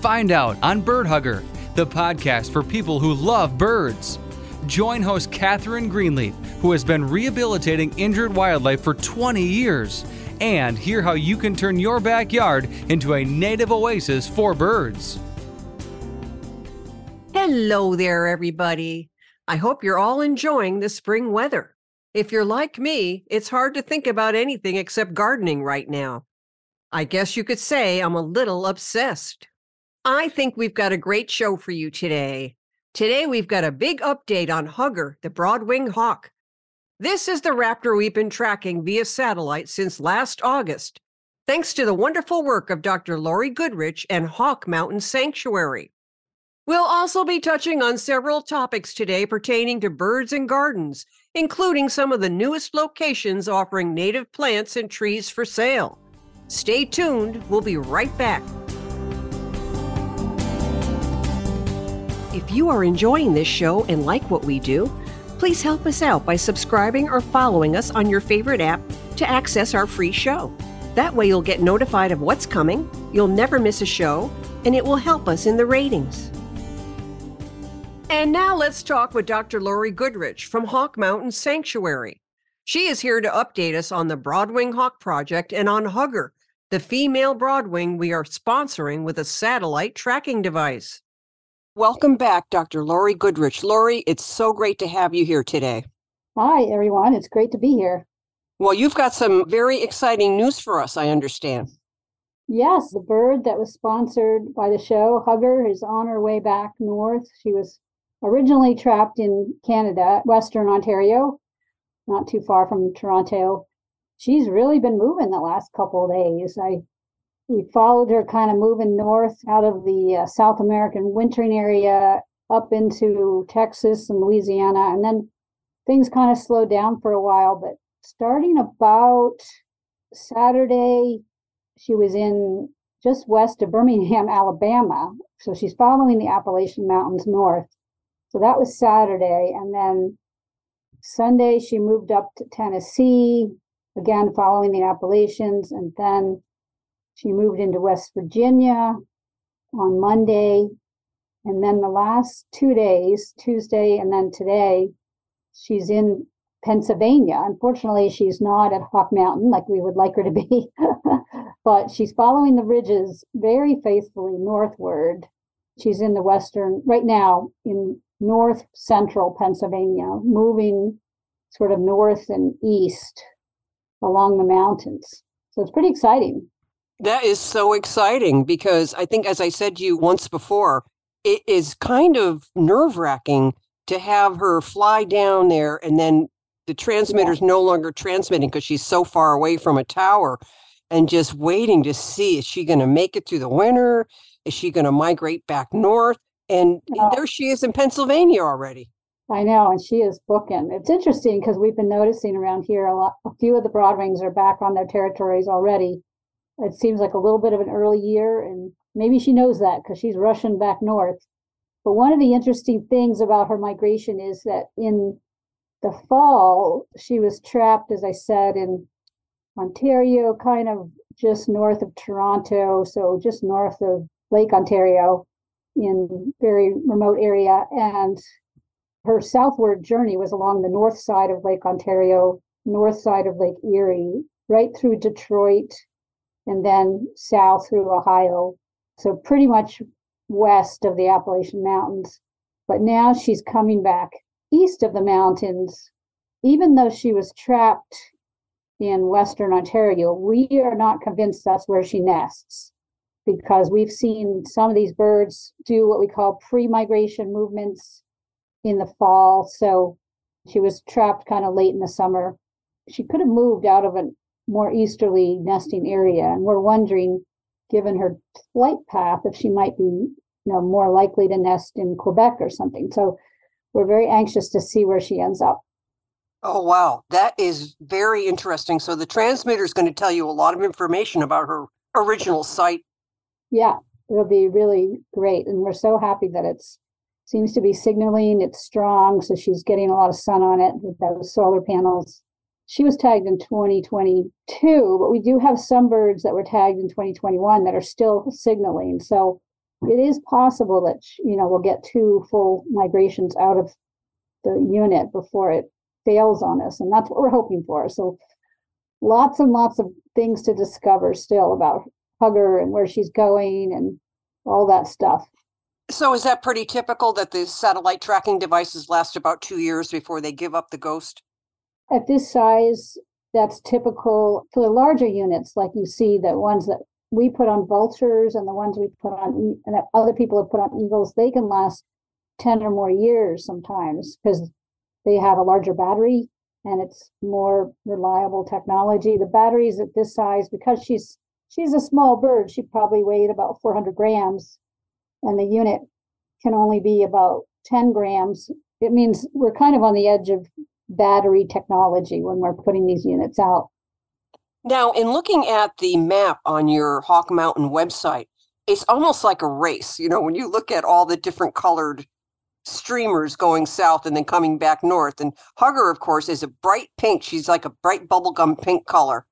Find out on Bird Hugger, the podcast for people who love birds. Join host Catherine Greenleaf, who has been rehabilitating injured wildlife for 20 years, and hear how you can turn your backyard into a native oasis for birds. Hello there, everybody. I hope you're all enjoying the spring weather. If you're like me, it's hard to think about anything except gardening right now. I guess you could say I'm a little obsessed. I think we've got a great show for you today. Today, we've got a big update on Hugger, the broadwing hawk. This is the raptor we've been tracking via satellite since last August, thanks to the wonderful work of Dr. Laurie Goodrich and Hawk Mountain Sanctuary. We'll also be touching on several topics today pertaining to birds and gardens, including some of the newest locations offering native plants and trees for sale. Stay tuned, we'll be right back. If you are enjoying this show and like what we do, please help us out by subscribing or following us on your favorite app to access our free show. That way, you'll get notified of what's coming, you'll never miss a show, and it will help us in the ratings. And now let's talk with Dr. Laurie Goodrich from Hawk Mountain Sanctuary. She is here to update us on the Broadwing Hawk Project and on Hugger, the female broadwing we are sponsoring with a satellite tracking device. Welcome back, Dr. Laurie Goodrich. Laurie, it's so great to have you here today. Hi, everyone. It's great to be here. Well, you've got some very exciting news for us, I understand. Yes, the bird that was sponsored by the show, Hugger, is on her way back north. She was originally trapped in Canada, Western Ontario, not too far from Toronto. She's really been moving the last couple of days. I we followed her kind of moving north out of the uh, South American wintering area up into Texas and Louisiana. And then things kind of slowed down for a while. But starting about Saturday, she was in just west of Birmingham, Alabama. So she's following the Appalachian Mountains north. So that was Saturday. And then Sunday, she moved up to Tennessee, again, following the Appalachians. And then she moved into West Virginia on Monday. And then the last two days, Tuesday and then today, she's in Pennsylvania. Unfortunately, she's not at Hawk Mountain like we would like her to be, but she's following the ridges very faithfully northward. She's in the western, right now in north central Pennsylvania, moving sort of north and east along the mountains. So it's pretty exciting. That is so exciting because I think, as I said to you once before, it is kind of nerve wracking to have her fly down there and then the transmitter's yeah. no longer transmitting because she's so far away from a tower and just waiting to see is she going to make it through the winter? Is she going to migrate back north? And there she is in Pennsylvania already. I know, and she is booking. It's interesting because we've been noticing around here a lot. A few of the Broadwings are back on their territories already, it seems like a little bit of an early year, and maybe she knows that because she's rushing back north. But one of the interesting things about her migration is that in the fall, she was trapped, as I said, in Ontario, kind of just north of Toronto, so just north of Lake Ontario in very remote area. And her southward journey was along the north side of Lake Ontario, north side of Lake Erie, right through Detroit, and then south through Ohio. So pretty much west of the Appalachian Mountains. But now she's coming back east of the mountains. Even though she was trapped in Western Ontario, we are not convinced that's where she nests because we've seen some of these birds do what we call pre migration movements in the fall. So she was trapped kind of late in the summer. She could have moved out of an more easterly nesting area. And we're wondering, given her flight path, if she might be you know, more likely to nest in Quebec or something. So we're very anxious to see where she ends up. Oh, wow. That is very interesting. So the transmitter is going to tell you a lot of information about her original site. Yeah, it'll be really great. And we're so happy that it's seems to be signaling it's strong. So she's getting a lot of sun on it with those solar panels. She was tagged in 2022, but we do have some birds that were tagged in 2021 that are still signaling. So it is possible that you know we'll get two full migrations out of the unit before it fails on us, and that's what we're hoping for. So lots and lots of things to discover still about Hugger and where she's going and all that stuff. So is that pretty typical that the satellite tracking devices last about two years before they give up the ghost? At this size, that's typical for the larger units, like you see the ones that we put on vultures and the ones we put on and that other people have put on eagles, they can last 10 or more years sometimes because they have a larger battery and it's more reliable technology. The batteries at this size, because she's she's a small bird, she probably weighed about 400 grams, and the unit can only be about 10 grams. It means we're kind of on the edge of battery technology when we're putting these units out. Now, in looking at the map on your Hawk Mountain website, it's almost like a race. You know, when you look at all the different colored streamers going south and then coming back north. And Hugger, of course, is a bright pink. She's like a bright bubblegum pink color.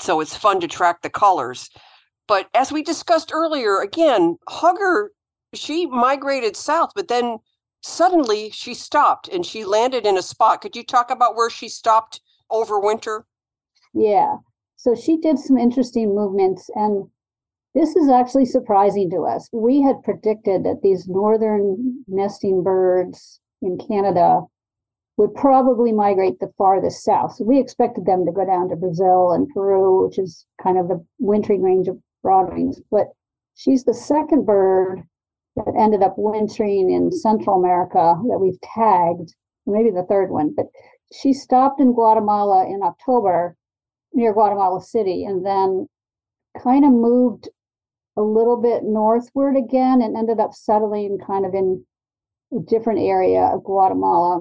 So it's fun to track the colors. But as we discussed earlier, again, Hugger, she migrated south, but then suddenly she stopped and she landed in a spot. Could you talk about where she stopped over winter? Yeah. So she did some interesting movements, and this is actually surprising to us. We had predicted that these northern nesting birds in Canada would probably migrate the farthest south. So we expected them to go down to Brazil and Peru, which is kind of the wintering range of broadwings. But she's the second bird that ended up wintering in Central America that we've tagged, maybe the third one. But she stopped in Guatemala in October near Guatemala City and then kind of moved a little bit northward again and ended up settling kind of in a different area of Guatemala.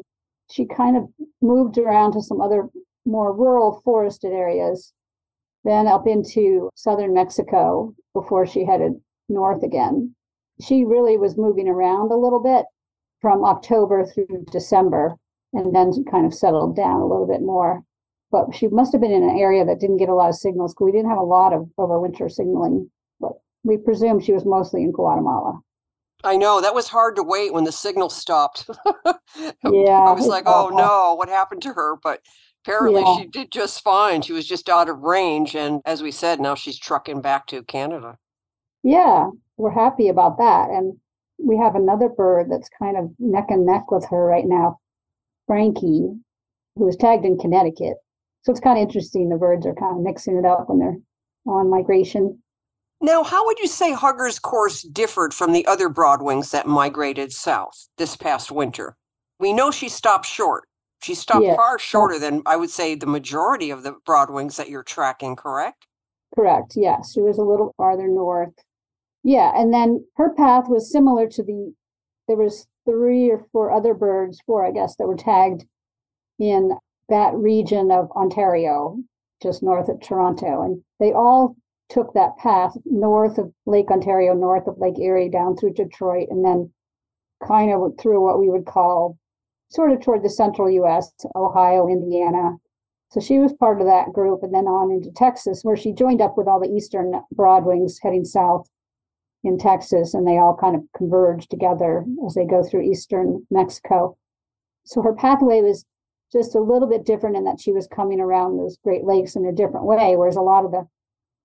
She kind of moved around to some other more rural forested areas, then up into southern Mexico before she headed north again. She really was moving around a little bit from October through December and then kind of settled down a little bit more but she must have been in an area that didn't get a lot of signals because we didn't have a lot of overwinter signaling. But we presume she was mostly in Guatemala. I know that was hard to wait when the signal stopped. yeah, I was like, oh no, what happened to her? But apparently Yeah. she did just fine. She was just out of range, and as we said, now she's trucking back to Canada. Yeah, we're happy about that. And we have another bird that's kind of neck and neck with her right now, Frankie, who was tagged in Connecticut. So it's kind of interesting. The birds are kind of mixing it up when they're on migration. Now, how would you say Hugger's course differed from the other broadwings that migrated south this past winter? We know she stopped short. She stopped Yeah. far shorter than I would say the majority of the broadwings that you're tracking, correct? Correct. Yes, she was a little farther north. Yeah, and then her path was similar to the. There was three or four other birds, four I guess, that were tagged in that region of Ontario, just north of Toronto, and they all took that path north of Lake Ontario, north of Lake Erie, down through Detroit, and then kind of through what we would call sort of toward the central U.S., Ohio, Indiana, so she was part of that group and then on into Texas, where she joined up with all the Eastern Broadwings heading south in Texas, and they all kind of converge together as they go through Eastern Mexico. So her pathway was just a little bit different in that she was coming around those Great Lakes in a different way, whereas a lot of the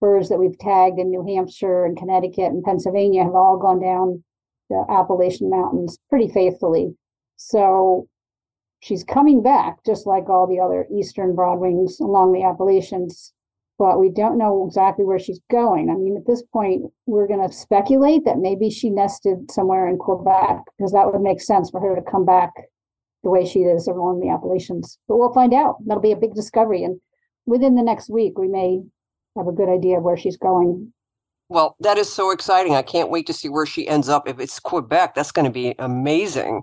birds that we've tagged in New Hampshire and Connecticut and Pennsylvania have all gone down the Appalachian Mountains pretty faithfully. So she's coming back just like all the other eastern broadwings along the appalachians but we don't know exactly where she's going i mean at this point we're going to speculate that maybe she nested somewhere in quebec because that would make sense for her to come back the way she is along the appalachians but we'll find out that'll be a big discovery and within the next week we may have a good idea of where she's going Well, that is so exciting. I can't wait to see where she ends up. If it's Quebec, that's going to be amazing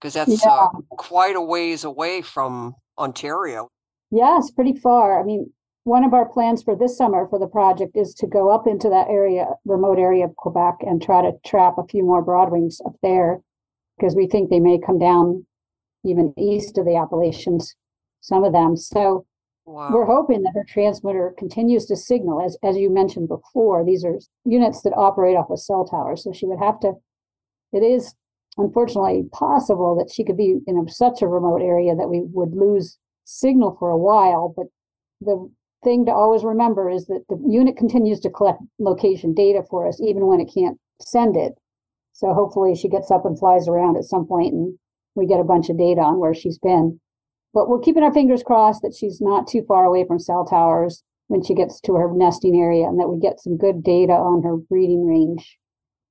because that's yeah. uh, quite a ways away from Ontario. Yes, pretty far. I mean, one of our plans for this summer for the project is to go up into that area, remote area of Quebec, and try to trap a few more broadwings up there because we think they may come down even east of the Appalachians, some of them. So wow. we're hoping that her transmitter continues to signal. As, as you mentioned before, these are units that operate off of cell towers. So she would have to, it is unfortunately possible that she could be in a, such a remote area that we would lose signal for a while. But the thing to always remember is that the unit continues to collect location data for us, even when it can't send it. So hopefully she gets up and flies around at some point and we get a bunch of data on where she's been. But we're keeping our fingers crossed that she's not too far away from cell towers when she gets to her nesting area and that we get some good data on her breeding range.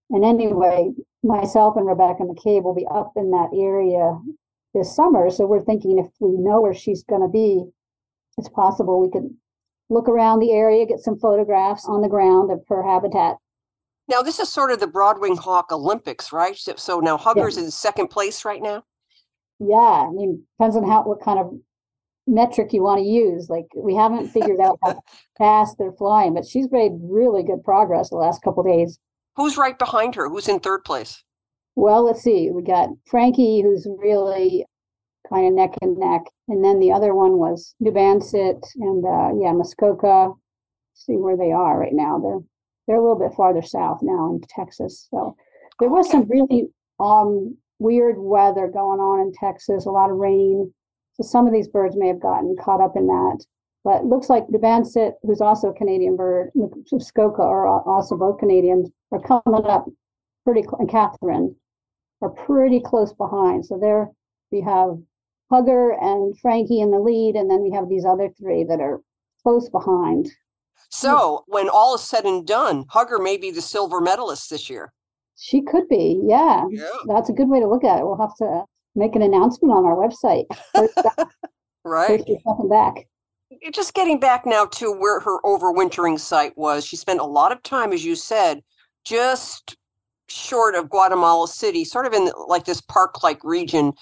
And anyway, myself and Rebecca McCabe will be up in that area this summer. So we're thinking if we know where she's going to be, it's possible we could look around the area, get some photographs on the ground of her habitat now, this is sort of the Broadwing Hawk Olympics, right? So, so now Hugger's yeah. in second place right now. Yeah, I mean, depends on how what kind of metric you want to use. Like we haven't figured out how fast they're flying, but she's made really good progress the last couple days. Who's right behind her? Who's in third place? Well, let's see. We got Frankie, who's really kind of neck and neck, and then the other one was Nubansett and uh, yeah, Muskoka. See where they are right now. They're they're a little bit farther south now in Texas. So there was some really um, weird weather going on in Texas, a lot of rain. So some of these birds may have gotten caught up in that. But it looks like Nubansett, who's also a Canadian bird, Muskoka are also both Canadians, are coming up pretty, and Catherine are pretty close behind. So there we have Hugger and Frankie in the lead, and then we have these other three that are close behind. So when all is said and done, Hugger may be the silver medalist this year. She could be, yeah. yeah. That's a good way to look at it. We'll have to make an announcement on our website. right. Back. Just getting back now to where her overwintering site was. She spent a lot of time, as you said, just short of Guatemala City, sort of in like this park-like region.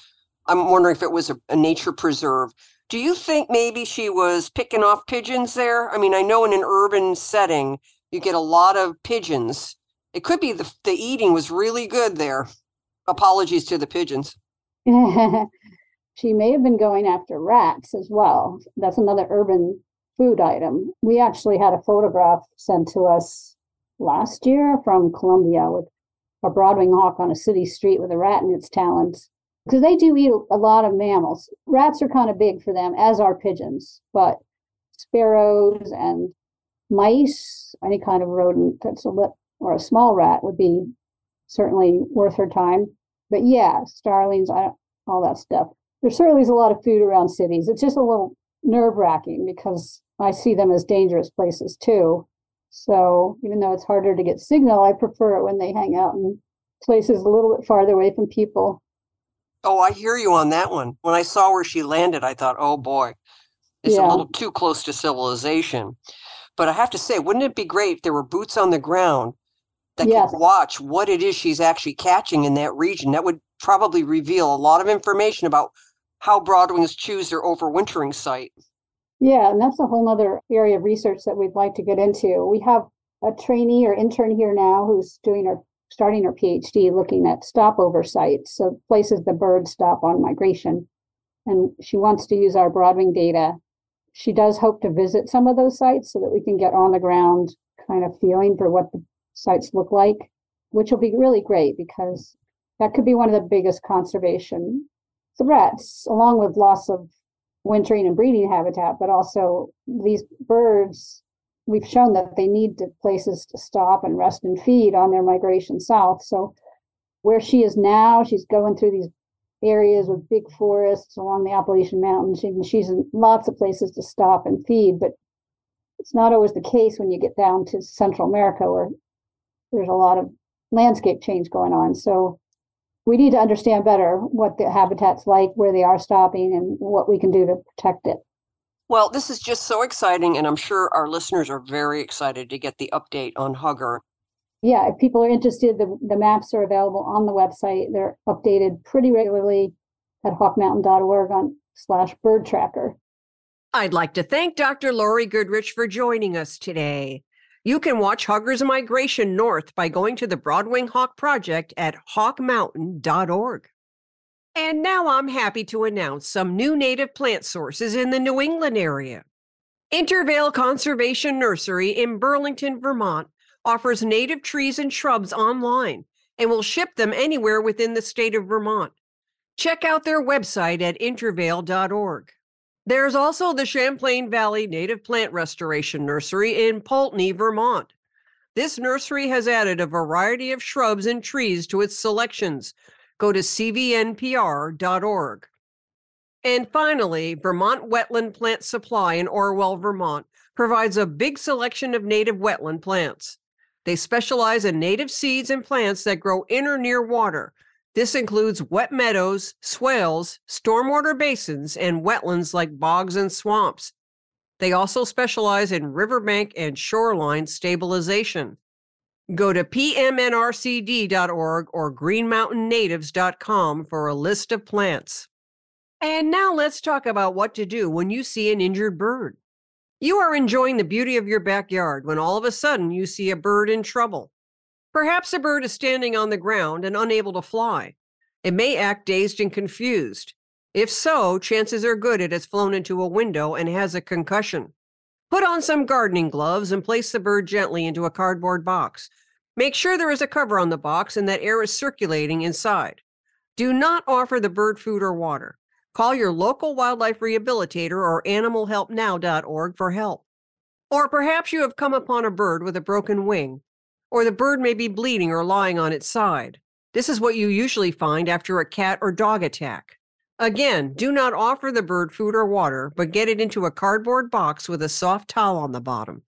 I'm wondering if it was a, a nature preserve. Do you think maybe she was picking off pigeons there? I mean, I know in an urban setting, you get a lot of pigeons. It could be the, the eating was really good there. Apologies to the pigeons. she may have been going after rats as well. That's another urban food item. We actually had a photograph sent to us last year from Colombia with a Broadwing hawk on a city street with a rat in its talons because they do eat a lot of mammals. Rats are kind of big for them, as are pigeons, but sparrows and mice, any kind of rodent that's a lit or a small rat would be certainly worth her time. But yeah, starlings, all that stuff. There certainly is a lot of food around cities. It's just a little nerve wracking because I see them as dangerous places too. So even though it's harder to get signal, I prefer it when they hang out in places a little bit farther away from people. Oh, I hear you on that one. When I saw where she landed, I thought, oh boy, it's yeah. a little too close to civilization. But I have to say, wouldn't it be great if there were boots on the ground that yes. could watch what it is she's actually catching in that region? That would probably reveal a lot of information about how Broadwings choose their overwintering site. Yeah, and that's a whole other area of research that we'd like to get into. We have a trainee or intern here now who's doing our starting her PhD looking at stopover sites, so places the birds stop on migration. And she wants to use our Broadwing data. She does hope to visit some of those sites so that we can get on the ground kind of feeling for what the sites look like, which will be really great because that could be one of the biggest conservation threats, along with loss of wintering and breeding habitat, but also these birds we've shown that they need places to stop and rest and feed on their migration south. So where she is now, she's going through these areas with big forests along the Appalachian Mountains, she's in lots of places to stop and feed. But it's not always the case when you get down to Central America, where there's a lot of landscape change going on. So we need to understand better what the habitat's like, where they are stopping, and what we can do to protect it. Well, this is just so exciting, and I'm sure our listeners are very excited to get the update on Hugger. Yeah, if people are interested, the, the maps are available on the website. They're updated pretty regularly at hawkmountain.org on slash bird tracker. I'd like to thank Dr. Laurie Goodrich for joining us today. You can watch Hugger's migration north by going to the Broadwing Hawk Project at hawkmountain.org. And now I'm happy to announce some new native plant sources in the New England area. Intervale Conservation Nursery in Burlington, Vermont offers native trees and shrubs online and will ship them anywhere within the state of Vermont. Check out their website at intervale.org. There's also the Champlain Valley Native Plant Restoration Nursery in Poultney, Vermont. This nursery has added a variety of shrubs and trees to its selections. Go to cvnpr.org. And finally, Vermont Wetland Plant Supply in Orwell, Vermont provides a big selection of native wetland plants. They specialize in native seeds and plants that grow in or near water, this includes wet meadows, swales, stormwater basins, and wetlands like bogs and swamps. They also specialize in riverbank and shoreline stabilization. Go to pmnrcd.org or greenmountainnatives.com for a list of plants. And now let's talk about what to do when you see an injured bird. You are enjoying the beauty of your backyard when all of a sudden you see a bird in trouble. Perhaps a bird is standing on the ground and unable to fly. It may act dazed and confused. If so, chances are good it has flown into a window and has a concussion. Put on some gardening gloves and place the bird gently into a cardboard box. Make sure there is a cover on the box and that air is circulating inside. Do not offer the bird food or water. Call your local wildlife rehabilitator or animalhelpnow.org for help. Or perhaps you have come upon a bird with a broken wing or the bird may be bleeding or lying on its side. This is what you usually find after a cat or dog attack. Again, do not offer the bird food or water, but get it into a cardboard box with a soft towel on the bottom.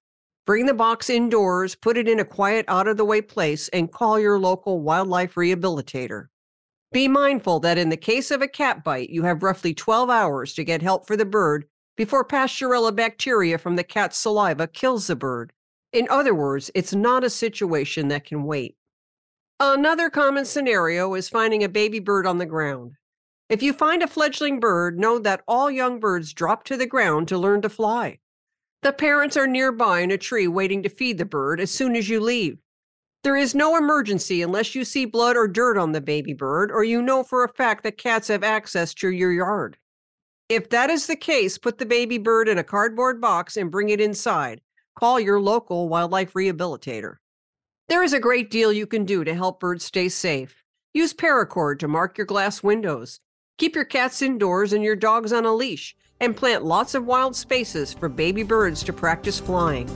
Bring the box indoors, put it in a quiet, out of the way place, and call your local wildlife rehabilitator. Be mindful that in the case of a cat bite, you have roughly 12 hours to get help for the bird before Pasteurella bacteria from the cat's saliva kills the bird. In other words, it's not a situation that can wait. Another common scenario is finding a baby bird on the ground. If you find a fledgling bird, know that all young birds drop to the ground to learn to fly. The parents are nearby in a tree waiting to feed the bird as soon as you leave. There is no emergency unless you see blood or dirt on the baby bird, or you know for a fact that cats have access to your yard. If that is the case, put the baby bird in a cardboard box and bring it inside call your local wildlife rehabilitator. There is a great deal you can do to help birds stay safe. Use paracord to mark your glass windows. Keep your cats indoors and your dogs on a leash, and plant lots of wild spaces for baby birds to practice flying.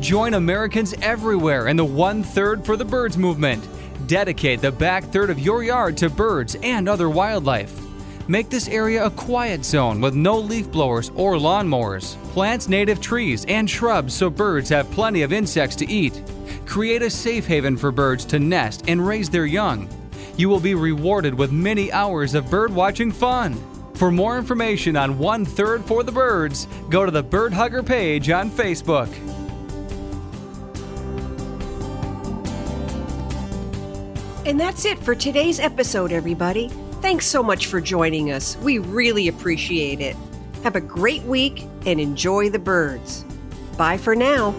Join Americans everywhere in the One Third for the Birds movement. Dedicate the back third of your yard to birds and other wildlife. Make this area a quiet zone with no leaf blowers or lawnmowers. Plant native trees and shrubs so birds have plenty of insects to eat. Create a safe haven for birds to nest and raise their young. You will be rewarded with many hours of bird watching fun. For more information on One Third for the Birds, go to the Bird Hugger page on Facebook. And that's it for today's episode, everybody. Thanks so much for joining us. We really appreciate it. Have a great week and enjoy the birds. Bye for now.